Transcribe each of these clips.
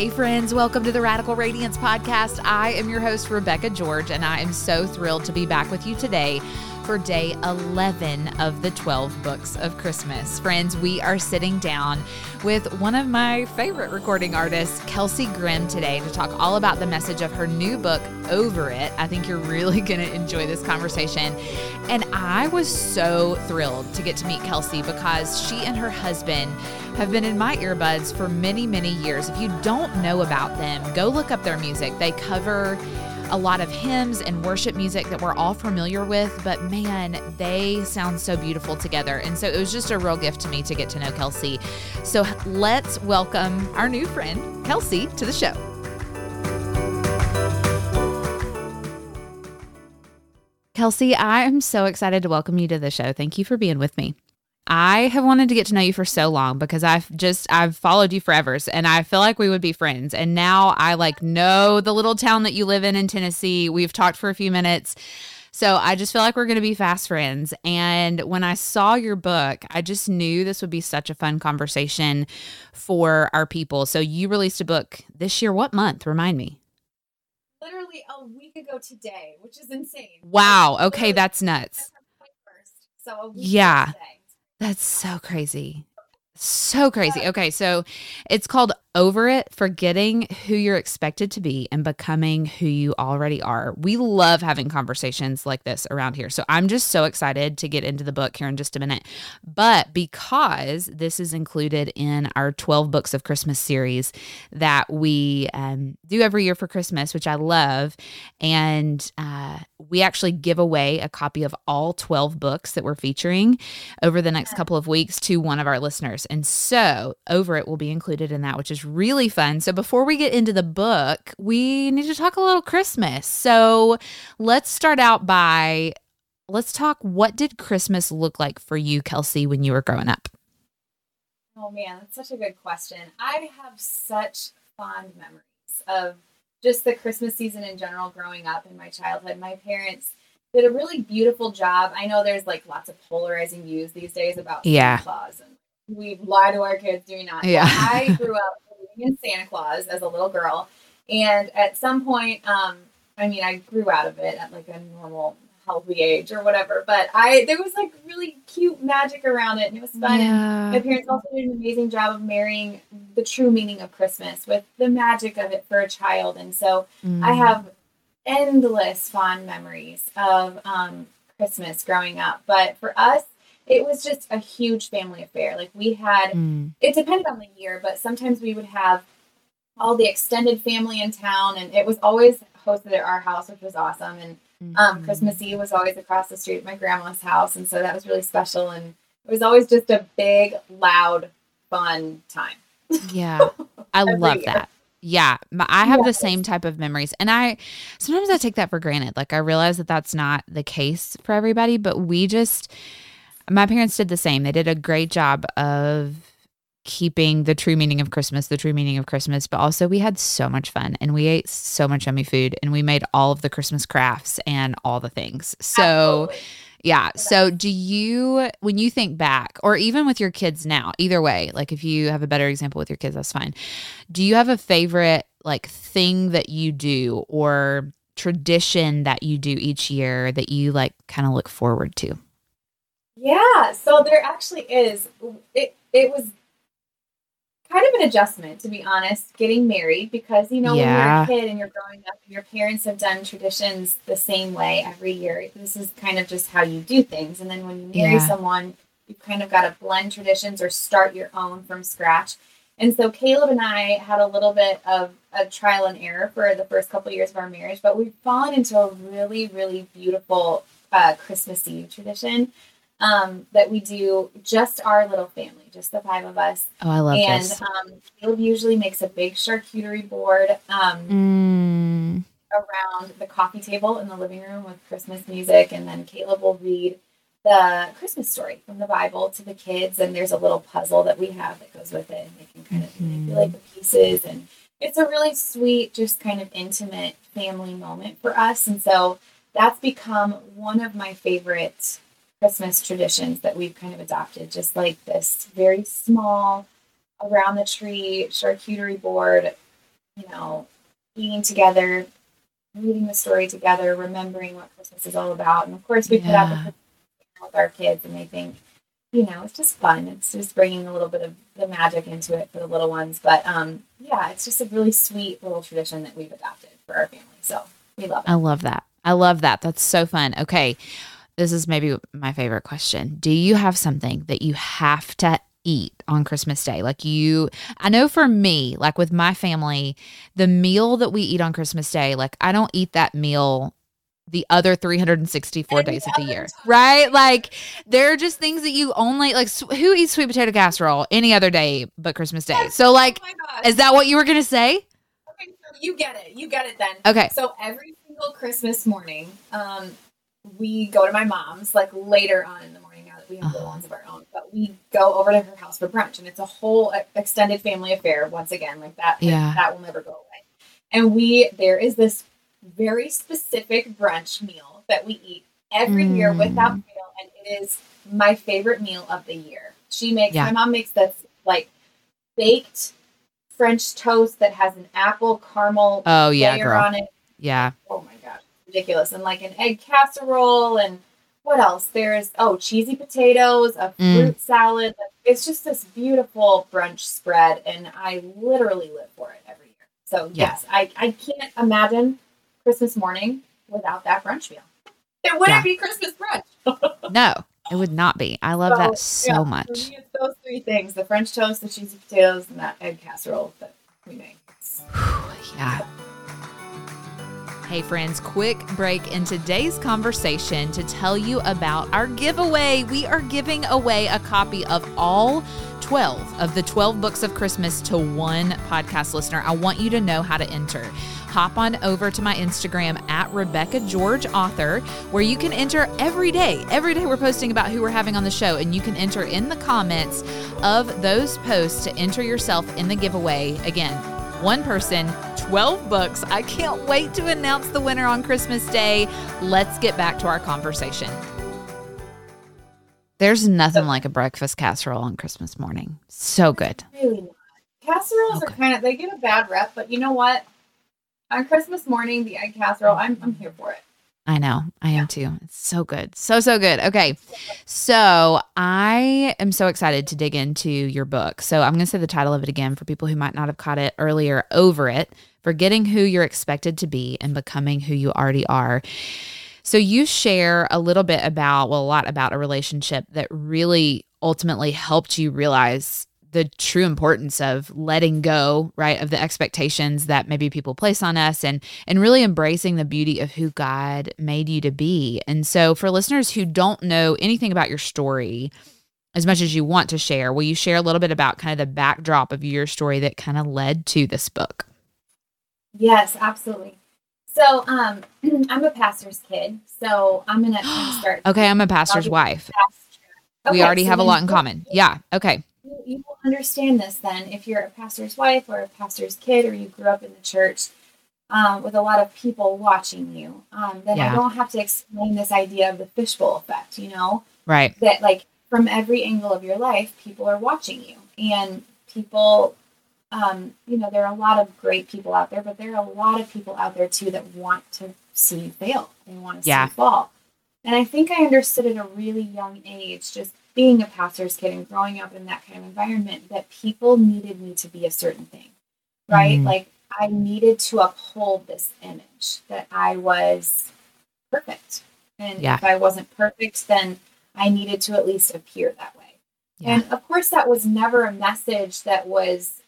Hey, friends, welcome to the Radical Radiance podcast. I am your host, Rebecca George, and I am so thrilled to be back with you today for day 11 of the 12 books of Christmas. Friends, we are sitting down with one of my favorite recording artists, Kelsey Grimm, today to talk all about the message of her new book, Over It. I think you're really going to enjoy this conversation. And I was so thrilled to get to meet Kelsey because she and her husband have been in my earbuds for many, many years. If you don't know about them, go look up their music. They cover a lot of hymns and worship music that we're all familiar with, but man, they sound so beautiful together. And so it was just a real gift to me to get to know Kelsey. So let's welcome our new friend, Kelsey, to the show. Kelsey, I am so excited to welcome you to the show. Thank you for being with me. I have wanted to get to know you for so long because I've just I've followed you forever and I feel like we would be friends. And now I like know the little town that you live in in Tennessee. We've talked for a few minutes. So I just feel like we're going to be fast friends. And when I saw your book, I just knew this would be such a fun conversation for our people. So you released a book this year. What month? Remind me. Literally a week ago today, which is insane. Wow. Okay, that's nuts. So yeah. That's so crazy. So crazy. Okay, so it's called Over It Forgetting Who You're Expected to Be and Becoming Who You Already Are. We love having conversations like this around here. So I'm just so excited to get into the book here in just a minute. But because this is included in our 12 Books of Christmas series that we um, do every year for Christmas, which I love, and uh, we actually give away a copy of all 12 books that we're featuring over the next couple of weeks to one of our listeners. And so Over It will be included in that, which is really fun. So before we get into the book, we need to talk a little Christmas. So let's start out by let's talk what did Christmas look like for you, Kelsey, when you were growing up? Oh man, that's such a good question. I have such fond memories of just the Christmas season in general growing up in my childhood. My parents did a really beautiful job. I know there's like lots of polarizing views these days about yeah. Santa Claus and we lie to our kids doing not. Yeah. I grew up in Santa Claus as a little girl. And at some point, um, I mean, I grew out of it at like a normal, healthy age or whatever. But I there was like really cute magic around it, and it was fun. Yeah. My parents also did an amazing job of marrying the true meaning of Christmas with the magic of it for a child. And so Mm. I have endless fond memories of um, Christmas growing up. But for us, it was just a huge family affair. Like we had, Mm. it depends on the year, but sometimes we would have all the extended family in town, and it was always hosted at our house, which was awesome. And um, Mhm. Christmas Eve was always across the street at my grandma's house, and so that was really special. And it was always just a big, loud, fun time. Yeah. I love year. that. Yeah, I have the same type of memories, and I sometimes I take that for granted. Like I realize that that's not the case for everybody, but we just my parents did the same. They did a great job of keeping the true meaning of Christmas, the true meaning of Christmas, but also we had so much fun and we ate so much yummy food and we made all of the Christmas crafts and all the things. So Absolutely. yeah. So do you, when you think back, or even with your kids now, either way, like if you have a better example with your kids, that's fine. Do you have a favorite like thing that you do or tradition that you do each year that you like kind of look forward to? Yeah, so there actually is. It it was kind of an adjustment, to be honest, getting married because you know Yeah. when you're a kid and you're growing up, and your parents have done traditions the same way every year. This is kind of just how you do things, and then when you marry Yeah. someone, you kind of got to blend traditions or start your own from scratch. And so Caleb and I had a little bit of a trial and error for the first couple years of our marriage, but we've fallen into a really, really beautiful uh, Christmas Eve tradition um, that we do just our little family, just the five of us. Oh, I love and this. um, Caleb usually makes a big charcuterie board um, Mm, around the coffee table in the living room with Christmas music, and then Caleb will read the Christmas story from the Bible to the kids, and there's a little puzzle that we have that goes with it, and they can kind of Mhm. manipulate the pieces, and it's a really sweet, just kind of intimate family moment for us, and so that's become one of my favorite Christmas traditions that we've kind of adopted, just like this very small around the tree charcuterie board you know, eating together, reading the story together, remembering what Christmas is all about. And of course, we put out the Christmas with our kids, and they think, you know, it's just fun. It's just bringing a little bit of the magic into it for the little ones. But um, yeah, it's just a really sweet little tradition that we've adopted for our family. So we love it. I love that. I love that. That's so fun. Okay. This is maybe my favorite question. Do you have something that you have to eat on Christmas Day? Like you, I know for me, like with my family, the meal that we eat on Christmas Day, like I don't eat that meal the other 364 Any days of the year, time. right? Like there are just things that you only like. sw- Who eats sweet potato casserole any other day but Christmas Day? So, like, oh is that what you were gonna say? Okay, so you get it. You get it then. Okay. So every single Christmas morning, um, we go to my mom's like later on in the morning now that we have little Uh-huh. ones of our own. But we go over to her house for brunch, and it's a whole uh, extended family affair. Once again, like that. Yeah. That will never go away. And we there is this very specific brunch meal that we eat every year Mm. without fail, and it is my favorite meal of the year. She makes Yeah. my mom makes this like baked French toast that has an apple caramel Oh yeah, layer girl. on it. Yeah. Oh my gosh, ridiculous! And like an egg casserole, and what else? There's oh cheesy potatoes, a Mm. fruit salad. It's just this beautiful brunch spread, and I literally live for it every year. So Yeah. yes, I I can't imagine Christmas morning without that brunch meal. It wouldn't Yeah. be Christmas brunch. No, it would not be. I love that so yeah, much. those three things: the French toast, the cheesy potatoes, and that egg casserole that we make. Yeah. Hey, friends, quick break in today's conversation to tell you about our giveaway. We are giving away a copy of all 12 of the 12 books of Christmas to one podcast listener. I want you to know how to enter. Hop on over to my Instagram at Rebecca George Author, where you can enter every day. Every day we're posting about who we're having on the show, and you can enter in the comments of those posts to enter yourself in the giveaway. Again, one person, 12 books. I can't wait to announce the winner on Christmas Day. Let's get back to our conversation. There's nothing like a breakfast casserole on Christmas morning. So good. Really. Casseroles are kind of they get a bad rep, but you know what? On Christmas morning, the egg casserole, I'm I'm here for it. I know. I am too. It's so good. So, so good. Okay. So, I am so excited to dig into your book. So, I'm going to say the title of it again for people who might not have caught it earlier Over It Forgetting Who You're Expected to Be and Becoming Who You Already Are. So, you share a little bit about, well, a lot about a relationship that really ultimately helped you realize the true importance of letting go right of the expectations that maybe people place on us and and really embracing the beauty of who God made you to be. And so for listeners who don't know anything about your story as much as you want to share, will you share a little bit about kind of the backdrop of your story that kind of led to this book? Yes, absolutely. So, um, I'm a pastor's kid, so I'm gonna kind of start. Okay, I'm a pastor's wife. we Okay, already so have a lot in common. Yeah. Okay. You, you will understand this then if you're a pastor's wife or a pastor's kid, or you grew up in the church um, with a lot of people watching you. Um, then Yeah. I don't have to explain this idea of the fishbowl effect. You know, Right. that like from every angle of your life people are watching you and people um, you know there are a lot of great people out there but there are a lot of people out there too that want to see you fail they want to Yeah. see you fall and i think i understood at a really young age just being a pastor's kid and growing up in that kind of environment that people needed me to be a certain thing right Mhm. like i needed to uphold this image that i was perfect and Yeah. if i wasn't perfect then I needed to at least appear that way. Yeah. And of course, that was never a message that was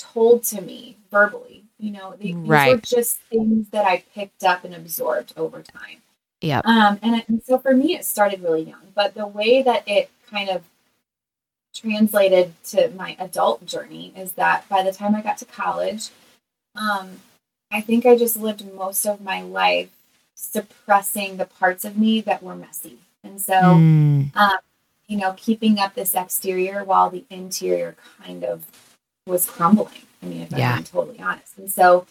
told to me verbally. You know, the- these were just things that I picked up and absorbed over time. Yeah. Um, and, and so for me, it started really young. But the way that it kind of translated to my adult journey is that by the time I got to college, um, I think I just lived most of my life suppressing the parts of me that were messy. And so, Mm, you know, keeping up this exterior while the interior kind of was crumbling. I mean, if Yeah. I'm totally honest. And so,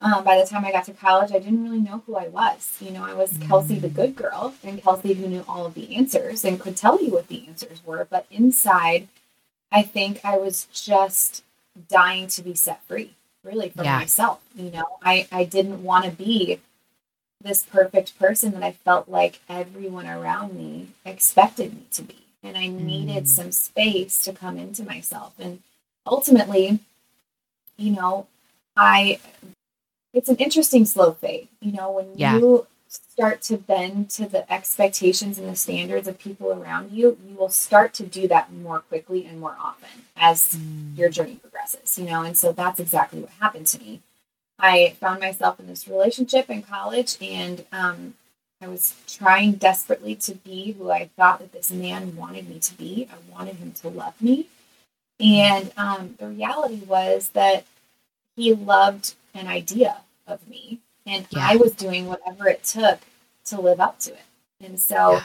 um, by the time I got to college, I didn't really know who I was. You know, I was Kelsey, the good girl, and Kelsey who knew all of the answers and could tell you what the answers were. But inside, I think I was just dying to be set free. really for Yeah. myself. You know, I, I didn't want to be this perfect person that I felt like everyone around me expected me to be. And I needed Mm. some space to come into myself. And ultimately, you know, I it's an interesting slow fade. You know, when Yeah. you start to bend to the expectations and the standards of people around you, you will start to do that more quickly and more often as Mm. your journey progresses, you know, and so that's exactly what happened to me. I found myself in this relationship in college and um, I was trying desperately to be who I thought that this man wanted me to be. I wanted him to love me. And um, the reality was that he loved an idea of me and Yeah. I was doing whatever it took to live up to it. And so,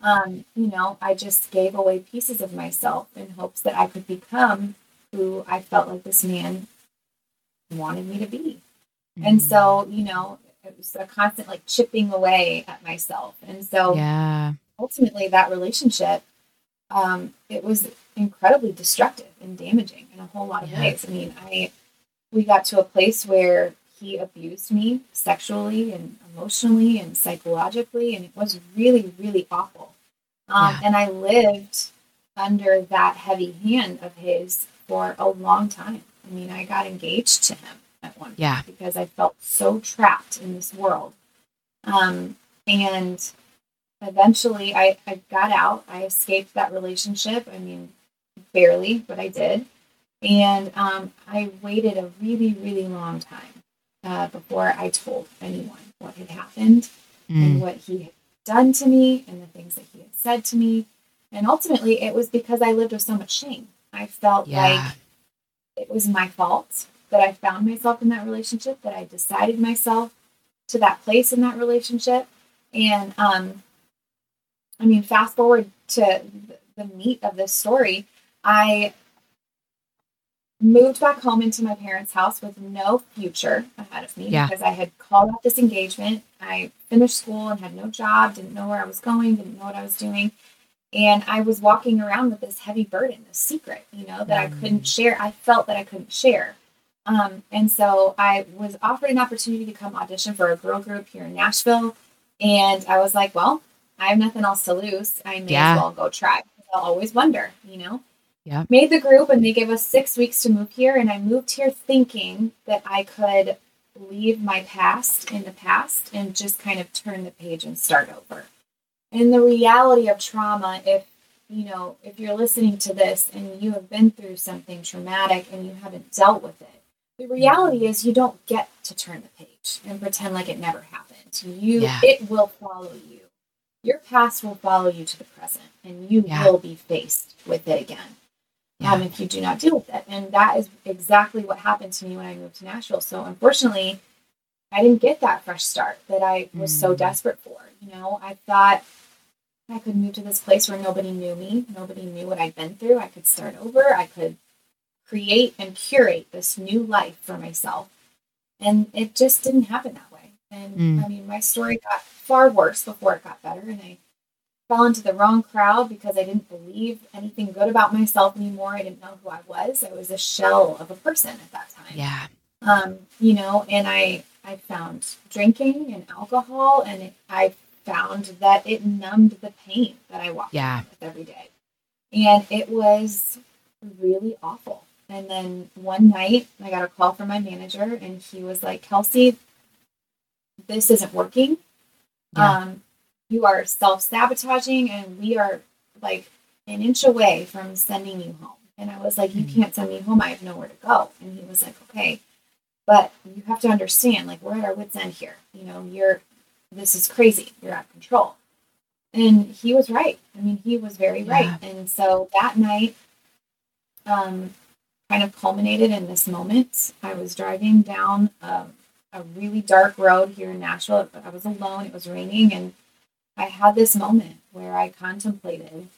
um, you know, I just gave away pieces of myself in hopes that I could become who I felt like this man wanted me to be. And Mm. so, you know, it was a constant like chipping away at myself. And so yeah. ultimately that relationship, um, it was incredibly destructive and damaging in a whole lot of Yeah. ways. I mean, I we got to a place where he abused me sexually and emotionally and psychologically, and it was really, really awful. Um, Yeah. And I lived under that heavy hand of his for a long time. I mean, I got engaged to him at one point Yeah. because I felt so trapped in this world. Um, and eventually I, I got out. I escaped that relationship. I mean, barely, but I did. And um, I waited a really, really long time uh, before I told anyone what had happened and Mm. what he had done to me and the things that he had said to me. And ultimately, it was because I lived with so much shame. I felt Yeah. like it was my fault that I found myself in that relationship, that I decided myself to that place in that relationship. And um, I mean, fast forward to the meat of this story, I moved back home into my parents' house with no future ahead of me Yeah. because I had called off this engagement. I finished school and had no job, didn't know where I was going, didn't know what I was doing. And I was walking around with this heavy burden, this secret, you know, that I Mm. couldn't share. I felt that I couldn't share. Um, and so I was offered an opportunity to come audition for a girl group here in Nashville. And I was like, well, I have nothing else to lose. I may Yeah. as well go try. I'll always wonder, you know? Yeah. Made the group and they gave us six weeks to move here. And I moved here thinking that I could leave my past in the past and just kind of turn the page and start over. And the reality of trauma, if you know, if you're listening to this and you have been through something traumatic and you haven't dealt with it, the reality is you don't get to turn the page and pretend like it never happened. You Yeah. it will follow you. Your past will follow you to the present and you Yeah. will be faced with it again. Yeah. Um, if you do not deal with it. And that is exactly what happened to me when I moved to Nashville. So unfortunately, I didn't get that fresh start that I was so Mm. desperate for. You know, I thought I could move to this place where nobody knew me, nobody knew what I'd been through. I could start over, I could create and curate this new life for myself. And it just didn't happen that way. And Mm. I mean, my story got far worse before it got better. And I fell into the wrong crowd because I didn't believe anything good about myself anymore. I didn't know who I was. I was a shell of a person at that time Yeah. um, you know, and I I found drinking and alcohol, and it, I found that it numbed the pain that I walked Yeah. with every day, and it was really awful. And then one night, I got a call from my manager, and he was like, "Kelsey, this isn't working. Yeah. Um, you are self sabotaging, and we are like an inch away from sending you home." And I was like, "You Mhm. can't send me home. I have nowhere to go." And he was like, "Okay." but you have to understand like we're at our wits end here you know you're this is crazy you're out of control and he was right i mean he was very right and so that night um kind of culminated in this moment i was driving down um, a really dark road here in nashville i was alone it was raining and i had this moment where i contemplated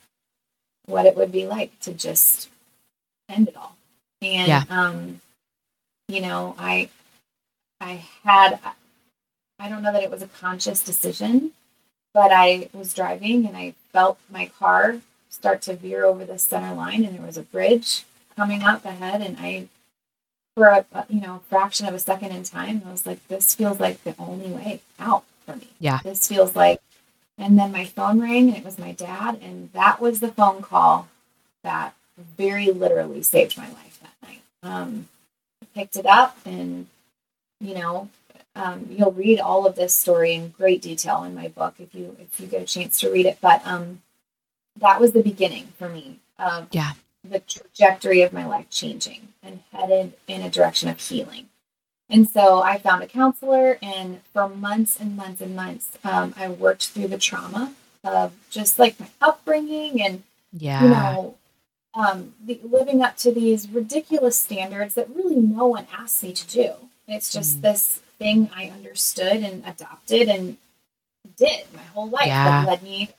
what it would be like to just end it all and Yeah. um you know i i had i don't know that it was a conscious decision but i was driving and i felt my car start to veer over the center line and there was a bridge coming up ahead and i for a, you know fraction of a second in time, I was like, this feels like the only way out for me. Yeah. This feels like. And then my phone rang, and it was my dad, and that was the phone call that very literally saved my life that night. Um, I picked it up, and you know, um, you'll read all of this story in great detail in my book if you if you get a chance to read it. But um, that was the beginning for me of Yeah. The trajectory of my life changing and headed in a direction of healing. And so I found a counselor, and for months and months and months, um, I worked through the trauma of just like my upbringing and Yeah. you know, um, the, living up to these ridiculous standards that really no one asked me to do. It's just Mm. this thing I understood and adopted and did my whole life Yeah. that led me,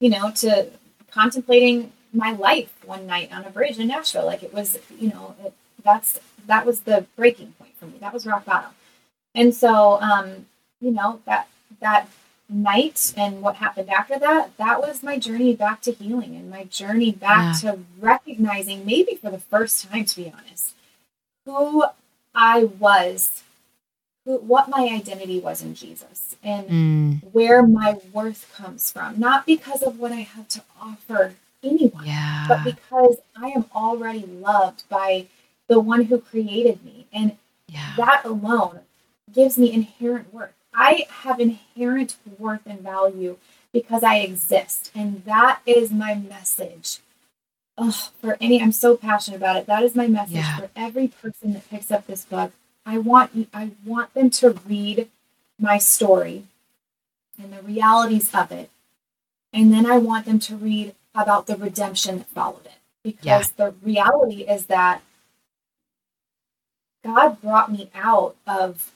you know, to contemplating my life one night on a bridge in Nashville. Like it was, you know, it, that's that was the breaking point for me. That was rock bottom. And so, um, you know, that that night and what happened after that, that was my journey back to healing and my journey back to recognizing, maybe for the first time, to be honest, who I was, who, what my identity was in Jesus, and Mm, where my worth comes from. Not because of what I have to offer anyone, yeah. but because I am already loved by the one who created me. And yeah. that alone gives me inherent worth. I have inherent worth and value because I exist. And that is my message. Oh, for any, I'm so passionate about it. That is my message Yeah. for every person that picks up this book. I want I want them to read my story and the realities of it. And then I want them to read about the redemption that followed it. Because the reality is that God brought me out of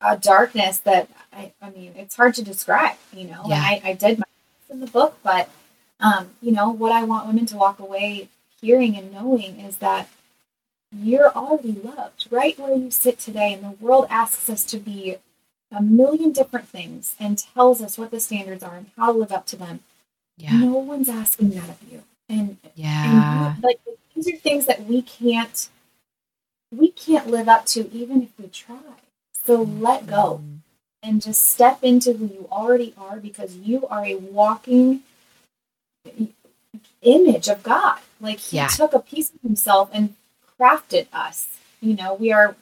a darkness that I, I mean, it's hard to describe, you know. Yeah. I, I did my in the book, but um, you know, what I want women to walk away hearing and knowing is that you're already loved right where you sit today, and the world asks us to be a million different things and tells us what the standards are and how to live up to them. Yeah. No one's asking that of you. And Yeah. and like these are things that we can't we can't live up to even if we try. So let go Mm, and just step into who you already are because you are a walking image of God. Like he Yeah. took a piece of himself and crafted us. You know, we are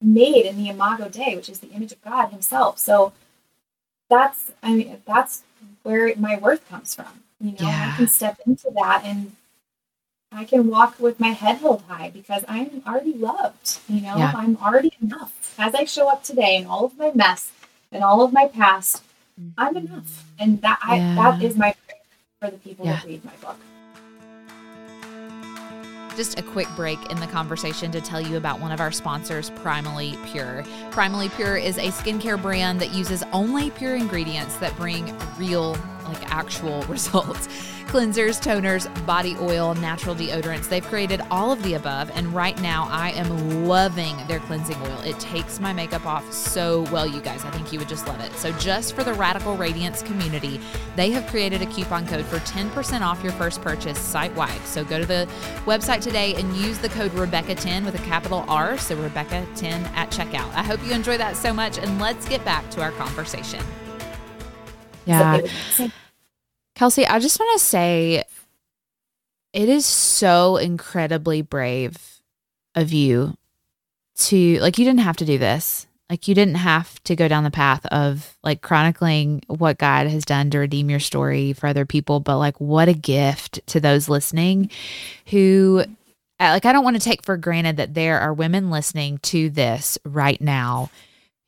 made in the imago Dei, which is the image of God himself. So that's I mean that's where my worth comes from. You know, Yeah. I can step into that and I can walk with my head held high because I'm already loved. You know, Yeah. I'm already enough. As I show up today in all of my mess and all of my past, I'm enough. Mm-hmm. And that I that Yeah. is my prayer for the people that read my book. Just a quick break in the conversation to tell you about one of our sponsors, Primally Pure. Primally Pure is a skincare brand that uses only pure ingredients that bring real, like actual results. Cleansers, toners, body oil, natural deodorants. They've created all of the above. And right now, I am loving their cleansing oil. It takes my makeup off so well, you guys. I think you would just love it. So, just for the Radical Radiance community, they have created a coupon code for 10% off your first purchase site wide. So, go to the website today and use the code Rebecca10 with a capital R. So, Rebecca10 at checkout. I hope you enjoy that so much. And let's get back to our conversation. Is that okay with me? Say- Kelsey, I just want to say it is so incredibly brave of you to, like, you didn't have to do this. Like, you didn't have to go down the path of like chronicling what God has done to redeem your story for other people. But, like, what a gift to those listening who, uh, like, I don't want to take for granted that there are women listening to this right now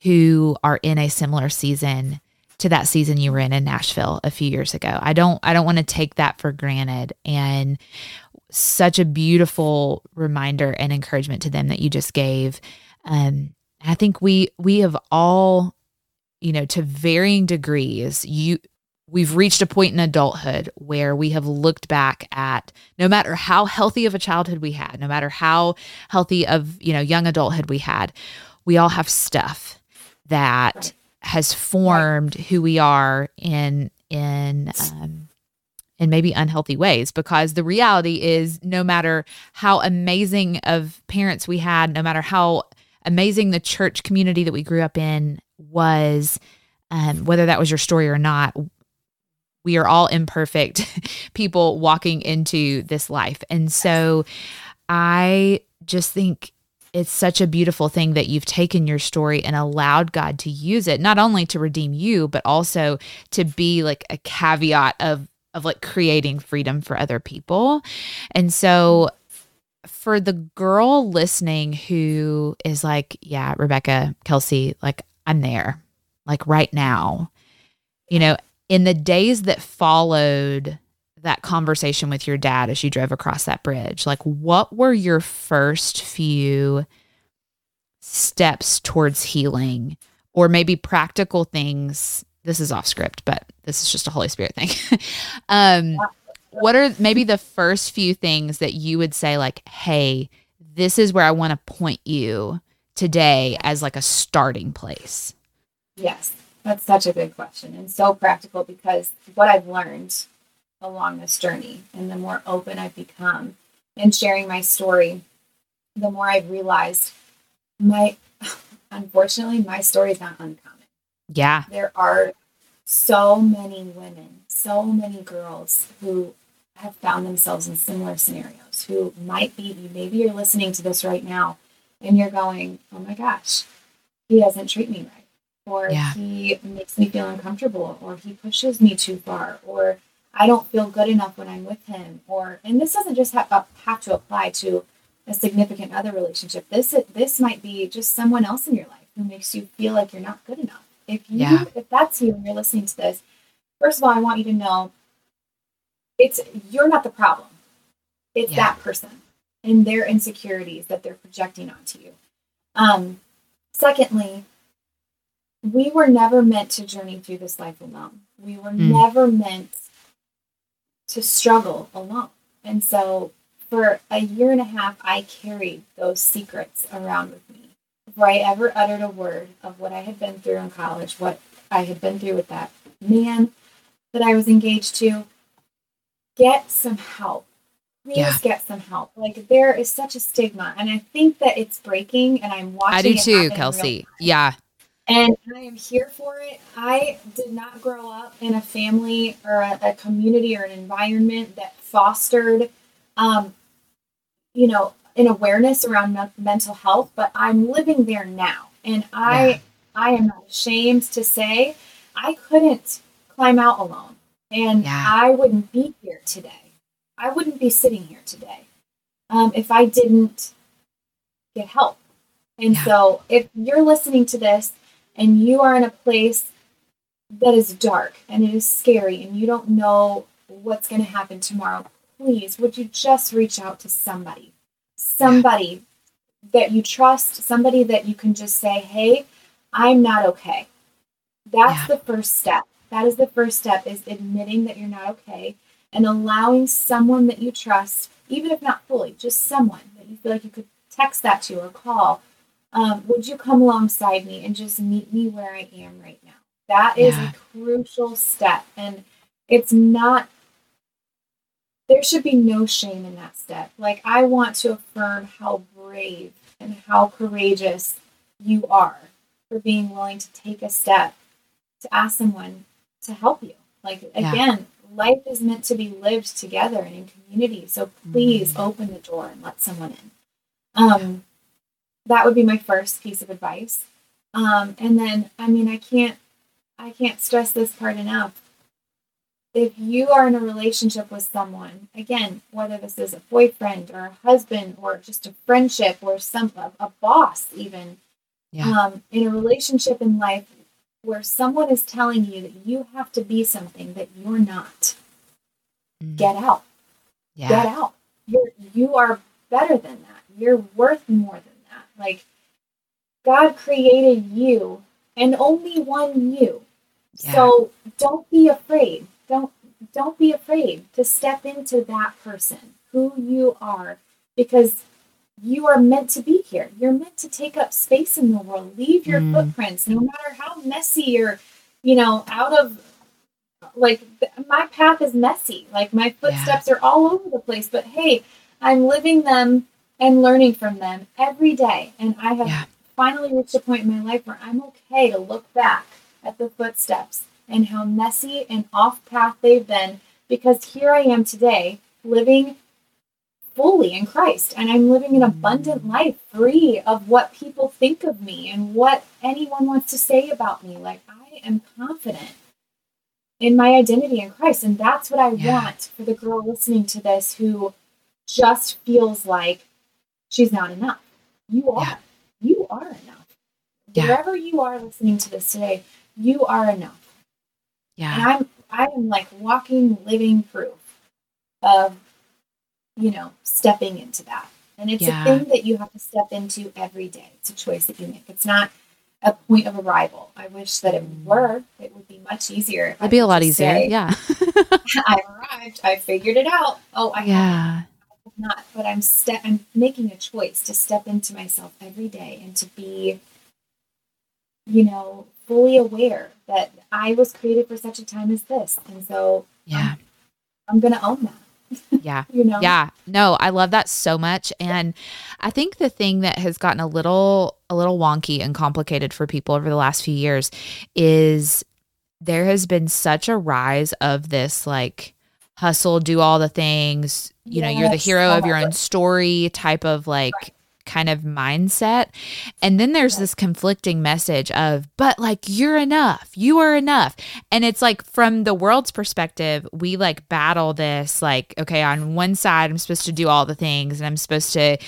who are in a similar season to that season you were in in Nashville a few years ago. I don't I don't want to take that for granted and such a beautiful reminder and encouragement to them that you just gave. Um I think we we have all you know to varying degrees you we've reached a point in adulthood where we have looked back at no matter how healthy of a childhood we had, no matter how healthy of, you know, young adulthood we had, we all have stuff that. Has formed who we are in in um, in maybe unhealthy ways because the reality is no matter how amazing of parents we had, no matter how amazing the church community that we grew up in was, um, whether that was your story or not, we are all imperfect people walking into this life. And so I just think it's such a beautiful thing that you've taken your story and allowed God to use it not only to redeem you but also to be like a caveat of of like creating freedom for other people. And so for the girl listening who is like, yeah, Rebecca, Kelsey, like I'm there, like right now, you know, in the days that followed that conversation with your dad as you drove across that bridge, like what were your first few steps towards healing or maybe practical things this is off script, but this is just a Holy Spirit thing. um, what are maybe the first few things that you would say, like, hey, this is where I want to point you today as like a starting place? Yes, that's such a good question and so practical because what I've learned along this journey and the more open I've become in sharing my story, the more I've realized my, unfortunately, my story is not uncommon. Yeah. There are so many women, so many girls who have found themselves in similar scenarios who might be, maybe you're listening to this right now and you're going, oh my gosh, he doesn't treat me right. Or yeah. he makes me feel uncomfortable, or he pushes me too far, or I don't feel good enough when I'm with him. Or, and this doesn't just have, have to apply to a significant other relationship. This, this might be just someone else in your life who makes you feel like you're not good enough if you yeah. if that's you and you're listening to this, first of all, I want you to know it's you're not the problem. It's yeah. that person and their insecurities that they're projecting onto you. Um, secondly, we were never meant to journey through this life alone. We were mm. never meant to struggle alone. And so for a year and a half, I carried those secrets around with me before I ever uttered a word of what I had been through in college, what I had been through with that man that I was engaged to, get some help. Please yeah. get some help. Like there is such a stigma, and I think that it's breaking. And I'm watching. I do too, Kelsey. Yeah. And I am here for it. I did not grow up in a family or a, a community or an environment that fostered, um, you know, an awareness around me- mental health, but I'm living there now. And I yeah. I am not ashamed to say I couldn't climb out alone. And yeah. I wouldn't be here today. I wouldn't be sitting here today um, if I didn't get help. And yeah. so if you're listening to this and you are in a place that is dark and it is scary and you don't know what's going to happen tomorrow, please, would you just reach out to somebody? somebody that you trust, somebody that you can just say, hey, I'm not okay. That's yeah. the first step. That is the first step is admitting that you're not okay and allowing someone that you trust, even if not fully, just someone that you feel like you could text that to or call. Um, would you come alongside me and just meet me where I am right now? That is yeah. a crucial step. And it's not there should be no shame in that step. Like, I want to affirm how brave and how courageous you are for being willing to take a step to ask someone to help you. Like, again, yeah. life is meant to be lived together and in community. So please mm-hmm. open the door and let someone in. Um, that would be my first piece of advice. Um, and then, I mean, I can't, I can't stress this part enough if you are in a relationship with someone, again, whether this is a boyfriend or a husband or just a friendship or some a, a boss, even yeah. um, in a relationship in life where someone is telling you that you have to be something that you're not, mm. get out. Yeah. Get out. You're you are better than that. You're worth more than that. Like God created you and only one you. Yeah. So don't be afraid don't don't be afraid to step into that person who you are because you are meant to be here. You're meant to take up space in the world. Leave your mm. footprints, no matter how messy or, you know, out of like my path is messy. Like my footsteps yeah. are all over the place, but hey, I'm living them and learning from them every day. And I have yeah. finally reached a point in my life where I'm okay to look back at the footsteps and how messy and off path they've been because here I am today living fully in Christ and I'm living an abundant mm. life free of what people think of me and what anyone wants to say about me. Like I am confident in my identity in Christ. And that's what I yeah. want for the girl listening to this who just feels like she's not enough. You are. Yeah. You are enough. Yeah. Wherever you are listening to this today, you are enough. Yeah. And I'm I am like walking living proof of you know, stepping into that. And it's yeah. a thing that you have to step into every day. It's a choice that you make. It's not a point of arrival. I wish that it mm. were. It would be much easier. It'd be a lot easier. Say, yeah. I arrived. I figured it out. Oh, I yeah. have not, but I'm step. I'm making a choice to step into myself every day and to be, you know, fully aware that I was created for such a time as this, and so um, yeah, I'm, I'm going to own that yeah. you know? Yeah. No, I love that so much. And I think the thing that has gotten a little a little wonky and complicated for people over the last few years is there has been such a rise of this like hustle, do all the things, you yes. know, you're the hero of your own story type of like right kind of mindset. And then there's this conflicting message of, but like, you're enough, you are enough. And it's like, from the world's perspective, we like battle this, like, okay, on one side, I'm supposed to do all the things and I'm supposed to,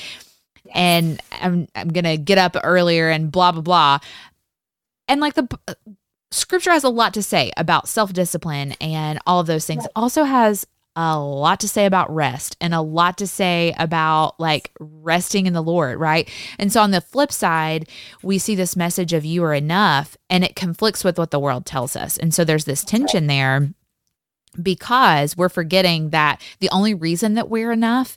and I'm, I'm going to get up earlier and blah, blah, blah. And like the, scripture has a lot to say about self discipline and all of those things. Also has a lot to say about rest and a lot to say about like resting in the Lord, right? And so on the flip side, we see this message of you are enough and it conflicts with what the world tells us. And so there's this tension there because we're forgetting that the only reason that we're enough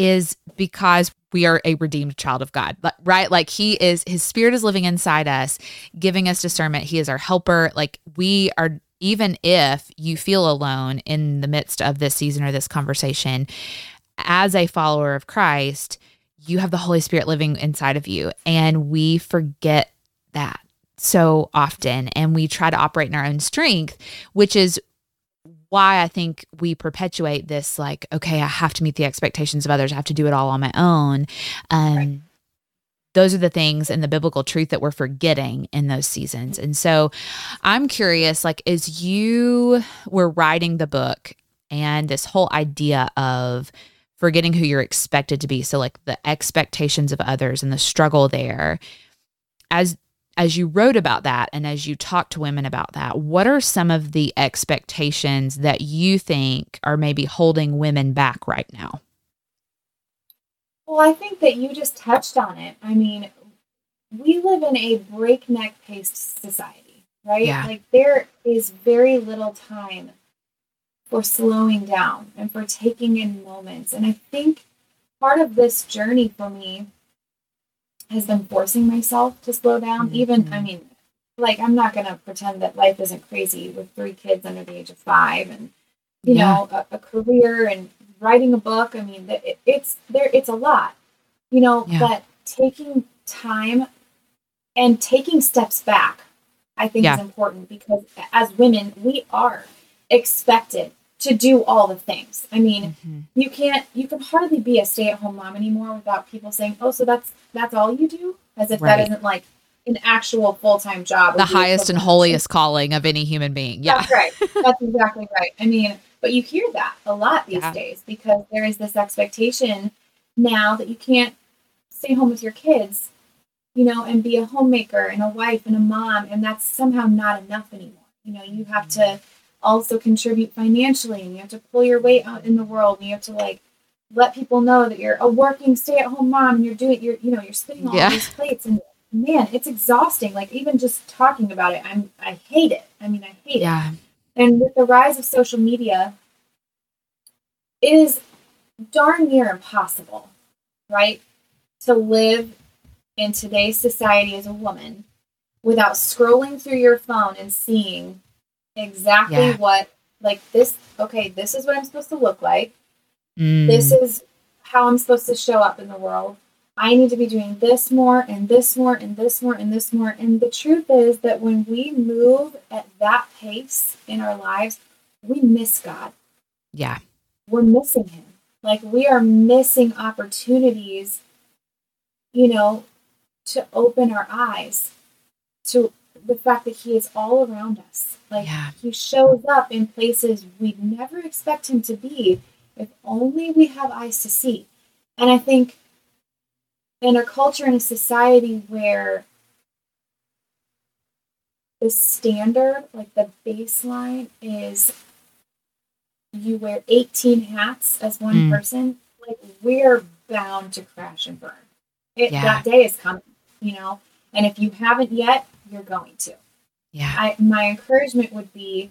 is because we are a redeemed child of God, right? Like he is, his spirit is living inside us, giving us discernment. He is our helper. Like we are even if you feel alone in the midst of this season or this conversation, as a follower of Christ, you have the Holy Spirit living inside of you. And we forget that so often. And we try to operate in our own strength, which is why I think we perpetuate this like, okay, I have to meet the expectations of others. I have to do it all on my own. Um, right those are the things and the biblical truth that we're forgetting in those seasons. And so I'm curious like as you were writing the book and this whole idea of forgetting who you're expected to be, so like the expectations of others and the struggle there as as you wrote about that and as you talked to women about that, what are some of the expectations that you think are maybe holding women back right now? Well, I think that you just touched on it. I mean, we live in a breakneck paced society, right? Yeah. Like there is very little time for slowing down and for taking in moments. And I think part of this journey for me has been forcing myself to slow down. Mm-hmm. Even, I mean, like I'm not going to pretend that life isn't crazy with three kids under the age of five and, you yeah. know, a, a, career and writing a book. I mean, it, it's there. It's a lot, you know. Yeah. But taking time and taking steps back, I think, yeah. is important because as women, we are expected to do all the things. I mean, mm-hmm. you can't. You can hardly be a stay-at-home mom anymore without people saying, "Oh, so that's that's all you do," as if right. that isn't like an actual full-time job the highest and holiest calling of any human being yeah that's right that's exactly right i mean but you hear that a lot these yeah. days because there is this expectation now that you can't stay home with your kids, you know, and be a homemaker and a wife and a mom, and that's somehow not enough anymore. You know, you have to mm-hmm. Also contribute financially and you have to pull your weight out in the world and you have to like let people know that you're a working stay-at-home mom and you're doing you're you know you're spinning all yeah. these plates and man it's exhausting like even just talking about it i'm i hate it i mean i hate yeah. it and with the rise of social media, it is darn near impossible, right? To live in today's society as a woman without scrolling through your phone and seeing exactly Yeah. what like this okay, this is what I'm supposed to look like. Mm, This is how I'm supposed to show up in the world. I need to be doing this more and this more and this more and this more. And the truth is that when we move at that pace in our lives, we miss God. yeah. We're missing Him. Like we are missing opportunities, you know, to open our eyes to the fact that He is all around us. Like Yeah. He shows up in places we'd never expect Him to be if only we have eyes to see. And I think in a culture and a society where the standard, like the baseline, is you wear 18 hats as one Mm. person, like we're bound to crash and burn. It, Yeah. That day is coming, you know? And if you haven't yet, you're going to. Yeah. I, my encouragement would be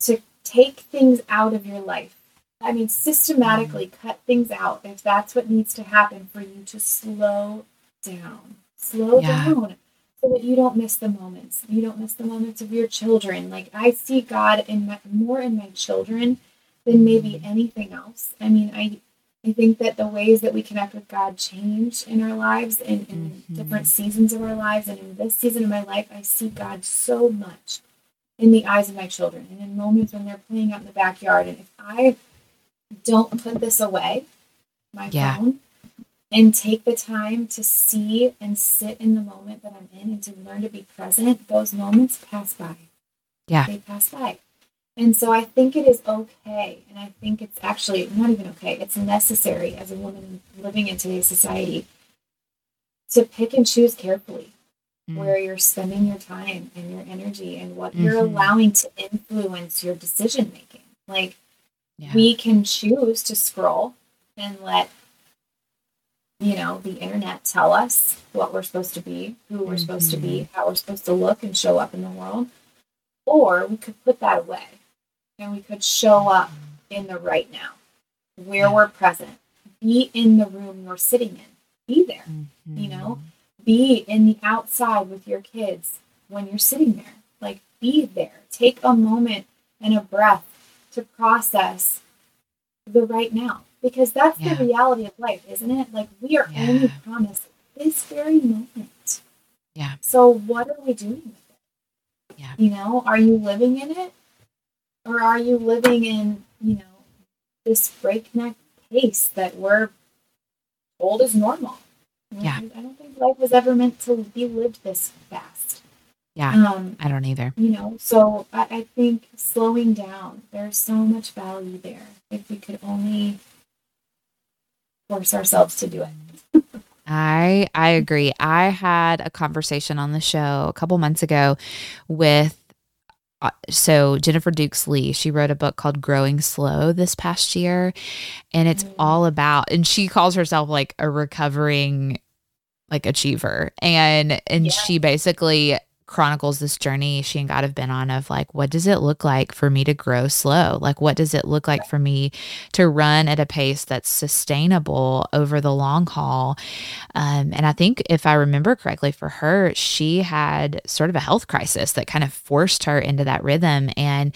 to take things out of your life. I mean, systematically mm-hmm. cut things out if that's what needs to happen for you to slow down. Slow Yeah. down so that you don't miss the moments. You don't miss the moments of your children. Like I see God in my, more in my children than maybe mm. anything else. I mean, I I think that the ways that we connect with God change in our lives and in Mhm. different seasons of our lives. And in this season of my life, I see God so much in the eyes of my children and in moments when they're playing out in the backyard. And if I don't put this away, my Yeah. phone, and take the time to see and sit in the moment that I'm in and to learn to be present, those moments pass by. Yeah. They pass by. And so I think it is okay. And I think it's actually not even okay, it's necessary as a woman living in today's society to pick and choose carefully Mm. where you're spending your time and your energy and what you're Mhm. allowing to influence your decision making. Like, Yeah. we can choose to scroll and let you know the internet tell us what we're supposed to be who we're supposed to be how we're supposed to look and show up in the world or we could put that away and we could show up in the right now where we're present be in the room you're sitting in be there mm-hmm. you know be in the outside with your kids when you're sitting there like be there take a moment and a breath to process the right now because that's Yeah. the reality of life isn't it like we are Yeah. only promised this very moment Yeah. so what are we doing with it Yeah. you know are you living in it or are you living in you know this breakneck pace that we're told is normal Yeah. I don't think life was ever meant to be lived this fast. Yeah. Um, I don't either. you know, so I, I think slowing down, there's so much value there if we could only force ourselves to do it. I I agree. I had a conversation on the show a couple months ago with so Jennifer Dukes Lee. She wrote a book called Growing Slow this past year, and it's Mm. all about. And she calls herself like a recovering like achiever, and and Yeah. she basically chronicles this journey she and God have been on of like what does it look like for me to grow slow like what does it look like for me to run at a pace that's sustainable over the long haul um, and I think if I remember correctly for her, she had sort of a health crisis that kind of forced her into that rhythm. And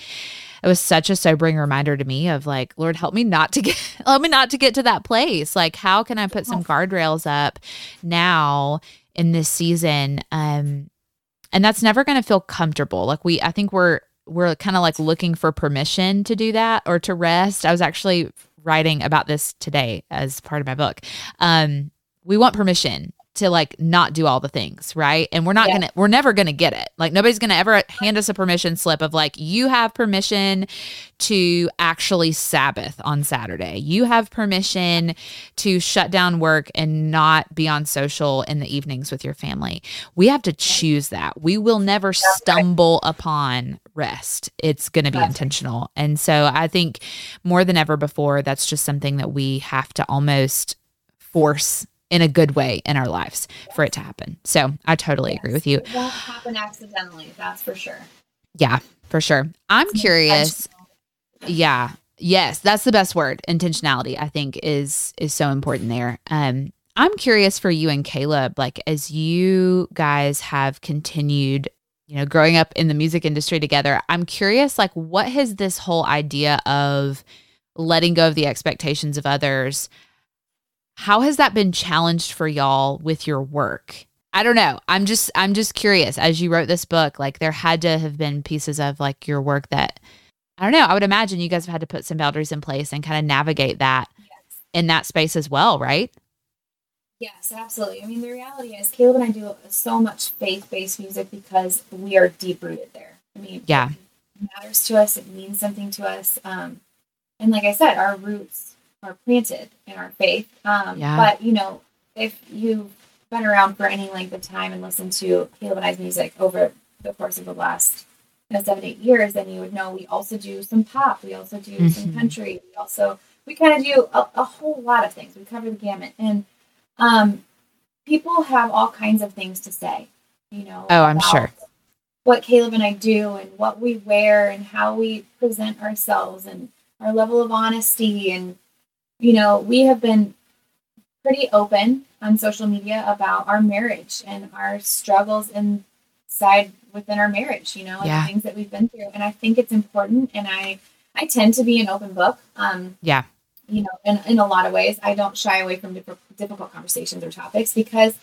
it was such a sobering reminder to me of like, Lord, help me not to get, help me not to get to that place. Like, how can I put some guardrails up now in this season? Um, and that's never going to feel comfortable. Like we, I think we're, we're kind of like looking for permission to do that or to rest. I was actually writing about this today as part of my book. Um, we want permission to like not do all the things, right? And we're not Yeah. gonna, we're never gonna get it. Like nobody's gonna ever hand us a permission slip of like, you have permission to actually Sabbath on Saturday. You have permission to shut down work and not be on social in the evenings with your family. We have to choose that. We will never stumble upon rest. It's going to be intentional. And so I think more than ever before, that's just something that we have to almost force in a good way in our lives for it to happen. So I totally agree with you. It won't happen accidentally, that's for sure. Yeah, for sure. I'm curious. Yeah. Yes, that's the best word. Intentionality, I think, is is so important there. Um, I'm curious for you and Caleb, like as you guys have continued you know, growing up in the music industry together, I'm curious, like, what has this whole idea of letting go of the expectations of others, how has that been challenged for y'all with your work? I don't know. I'm just I'm just curious. As you wrote this book, like there had to have been pieces of like your work that I don't know. I would imagine you guys have had to put some boundaries in place and kind of navigate that yes. in that space as well, right? Yes, absolutely. I mean, the reality is, Caleb and I do so much faith based music because we are deep rooted there. I mean, yeah, it matters to us. It means something to us. Um, and like I said, our roots are planted in our faith. Um, yeah. But you know, if you've been around for any length of time and listened to Caleb and I's music over the course of the last you know, seven, eight years, then you would know we also do some pop, we also do mm-hmm. some country, we also we kind of do a, a, whole lot of things. We cover the gamut, and um, people have all kinds of things to say. You know. Oh, I'm sure. What Caleb and I do, and what we wear, and how we present ourselves, and our level of honesty, and you know, we have been pretty open on social media about our marriage and our struggles inside within our marriage, you know, and yeah. things that we've been through. And I think it's important. And I, I tend to be an open book. Um, yeah. You know, in, in a lot of ways, I don't shy away from difficult conversations or topics because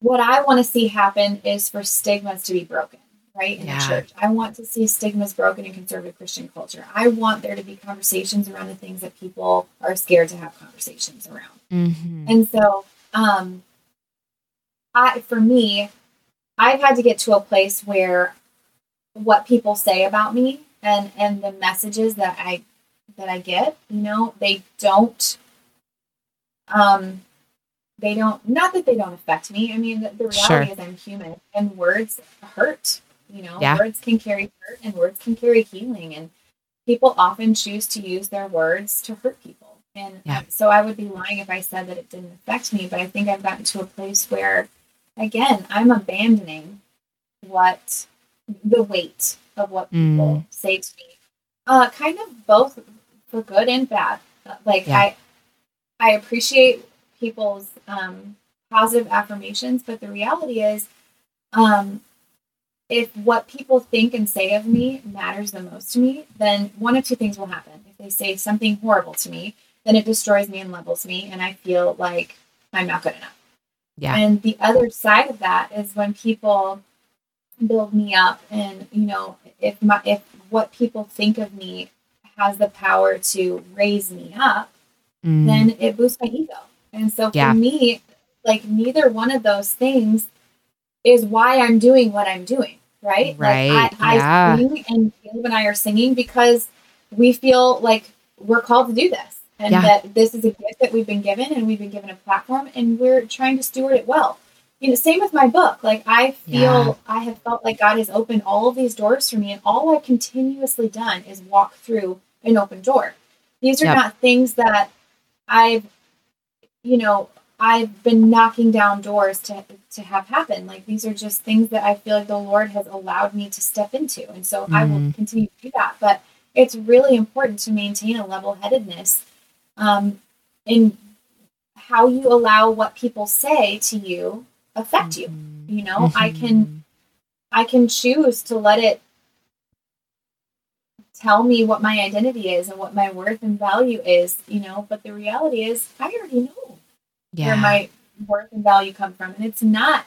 what I want to see happen is for stigmas to be broken, right? In yeah. the church. I want to see stigmas broken in conservative Christian culture. I want there to be conversations around the things that people are scared to have conversations around. Mm-hmm. And so, um, I, for me, I've had to get to a place where what people say about me and and the messages that I that I get, you know, they don't um they don't not that they don't affect me. I mean the, the reality sure. is I'm human and words hurt. You know, yeah. words can carry hurt and words can carry healing and people often choose to use their words to hurt people. And yeah. so I would be lying if I said that it didn't affect me, but I think I've gotten to a place where again, I'm abandoning what the weight of what people mm. say to me. Uh, kind of both for good and bad. Like yeah. I, I appreciate people's um, positive affirmations, but the reality is, um, if what people think and say of me matters the most to me, then one of two things will happen. If they say something horrible to me, then it destroys me and levels me, and I feel like I'm not good enough. Yeah. And the other side of that is when people build me up and you know if my if what people think of me has the power to raise me up mm. then it boosts my ego and so for yeah. me like neither one of those things is why i'm doing what i'm doing right right like I, yeah. I sing and Caleb and i are singing because we feel like we're called to do this and yeah. that this is a gift that we've been given and we've been given a platform and we're trying to steward it well you know same with my book like i feel yeah. i have felt like god has opened all of these doors for me and all i've continuously done is walk through an open door these are yep. not things that i've you know i've been knocking down doors to to have happen like these are just things that i feel like the lord has allowed me to step into and so mm-hmm. i will mm-hmm. continue to do that but it's really important to maintain a level headedness um, in how you allow what people say to you affect mm-hmm. you. You know, mm-hmm. I can I can choose to let it tell me what my identity is and what my worth and value is, you know, but the reality is I already know yeah. where my worth and value come from. And it's not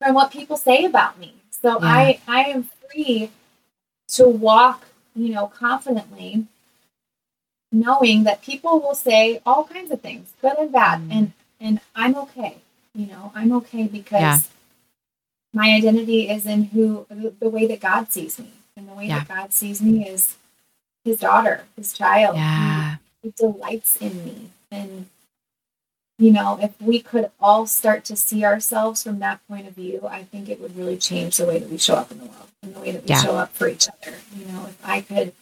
from what people say about me. So yeah. I I am free to walk, you know, confidently knowing that people will say all kinds of things, good and bad, mm. and and I'm okay. You know, I'm okay because yeah. my identity is in who the way that God sees me, and the way yeah. that God sees me is His daughter, His child. Yeah, he, he delights in me, and you know, if we could all start to see ourselves from that point of view, I think it would really change the way that we show up in the world and the way that we yeah. show up for each other. You know, if I could,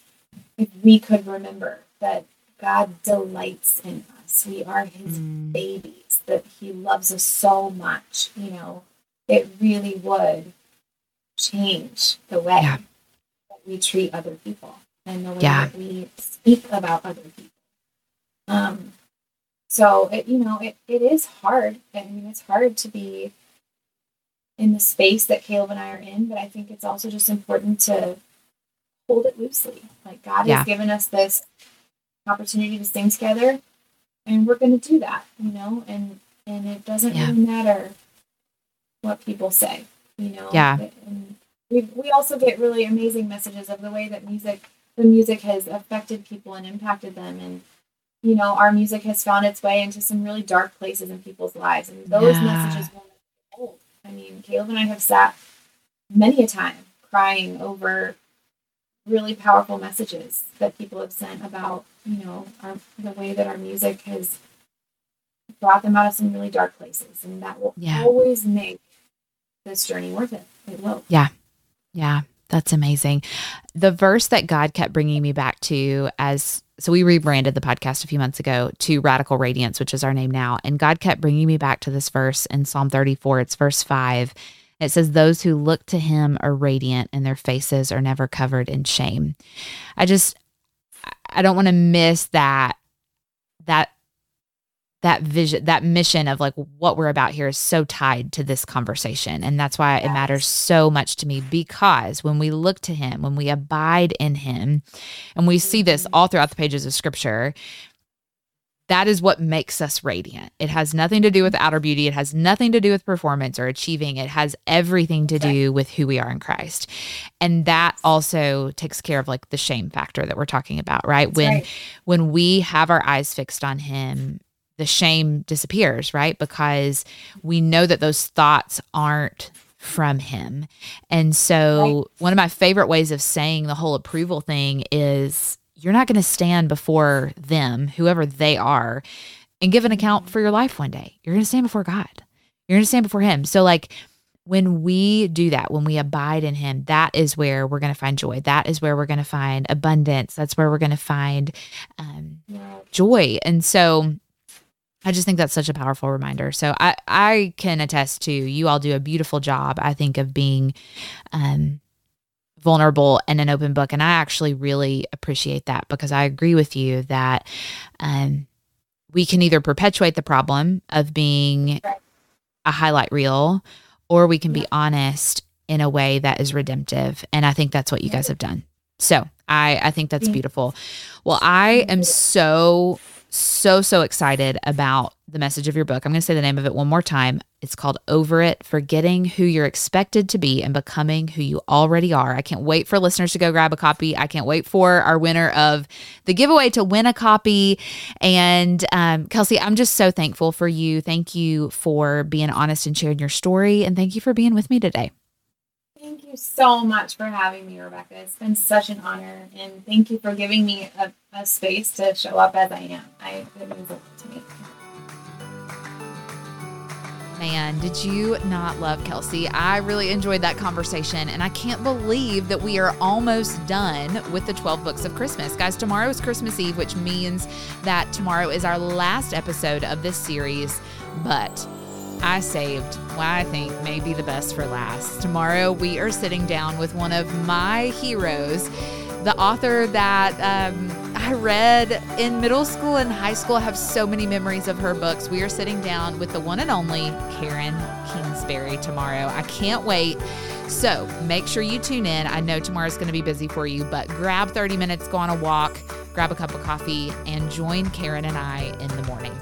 if we could remember that God delights in us. We are his mm. babies, that he loves us so much, you know, it really would change the way yeah. that we treat other people and the way yeah. that we speak about other people. Um, so it, you know, it, it is hard. I mean, it's hard to be in the space that Caleb and I are in, but I think it's also just important to hold it loosely. Like God Yeah. has given us this opportunity to sing together, and we're going to do that, you know. And and it doesn't Yeah. really matter what people say, you know. Yeah. And we we also get really amazing messages of the way that music, the music has affected people and impacted them, and you know, our music has found its way into some really dark places in people's lives, and those Yeah. messages will old. I mean, Caleb and I have sat many a time crying over really powerful messages that people have sent about, you know, our, the way that our music has brought them out of some really dark places, and that will Yeah. always make this journey worth it. It will. Yeah. Yeah, that's amazing. The verse that God kept bringing me back to as so we rebranded the podcast a few months ago to Radical Radiance, which is our name now, and God kept bringing me back to this verse in Psalm 34. It's verse 5. It says those who look to him are radiant and their faces are never covered in shame. I just I don't want to miss that that that vision that mission of like what we're about here is so tied to this conversation. And that's why it matters so much to me because when we look to him when we abide in him and we see this mm-hmm. all throughout the pages of scripture that is what makes us radiant. It has nothing to do with outer beauty. It has nothing to do with performance or achieving. It has everything to do with who we are in christ. And that also takes care of like the shame factor that we're talking about right? That's when right. when we have our eyes fixed on him the shame disappears right? Because we know that those thoughts aren't from him. And so one of my favorite ways of saying the whole approval thing is you're not going to stand before them whoever they are and give an account for your life one day. You're going to stand before god. You're going to stand before him. So like when we do that, when we abide in Him, that is where we're going to find joy. That is where we're going to find abundance. That's where we're going to find um, joy. And so I just think that's such a powerful reminder. So I, I can attest to you all do a beautiful job, I think, of being um, vulnerable and an open book. And I actually really appreciate that because I agree with you that um, we can either perpetuate the problem of being a highlight reel or we can be honest in a way that is redemptive. And I think that's what you guys have done. So I, I think that's beautiful. Well, I am so, so, so excited about the message of your book. I'm going to say the name of it one more time. It's called Over It Forgetting Who You're Expected to Be and Becoming Who You Already Are. I can't wait for listeners to go grab a copy. I can't wait for our winner of the giveaway to win a copy. And um, Kelsey, I'm just so thankful for you. Thank you for being honest and sharing your story. And thank you for being with me today. Thank you so much for having me, Rebecca. It's been such an honor, and thank you for giving me a, a space to show up as I am. I it means a lot to me. Man, did you not love Kelsey? I really enjoyed that conversation, and I can't believe that we are almost done with the 12 books of Christmas. Guys, tomorrow is Christmas Eve, which means that tomorrow is our last episode of this series, but I saved what I think may be the best for last. Tomorrow, we are sitting down with one of my heroes, the author that um, I read in middle school and high school. I have so many memories of her books. We are sitting down with the one and only Karen Kingsbury tomorrow. I can't wait. So make sure you tune in. I know tomorrow's going to be busy for you, but grab 30 minutes, go on a walk, grab a cup of coffee, and join Karen and I in the morning.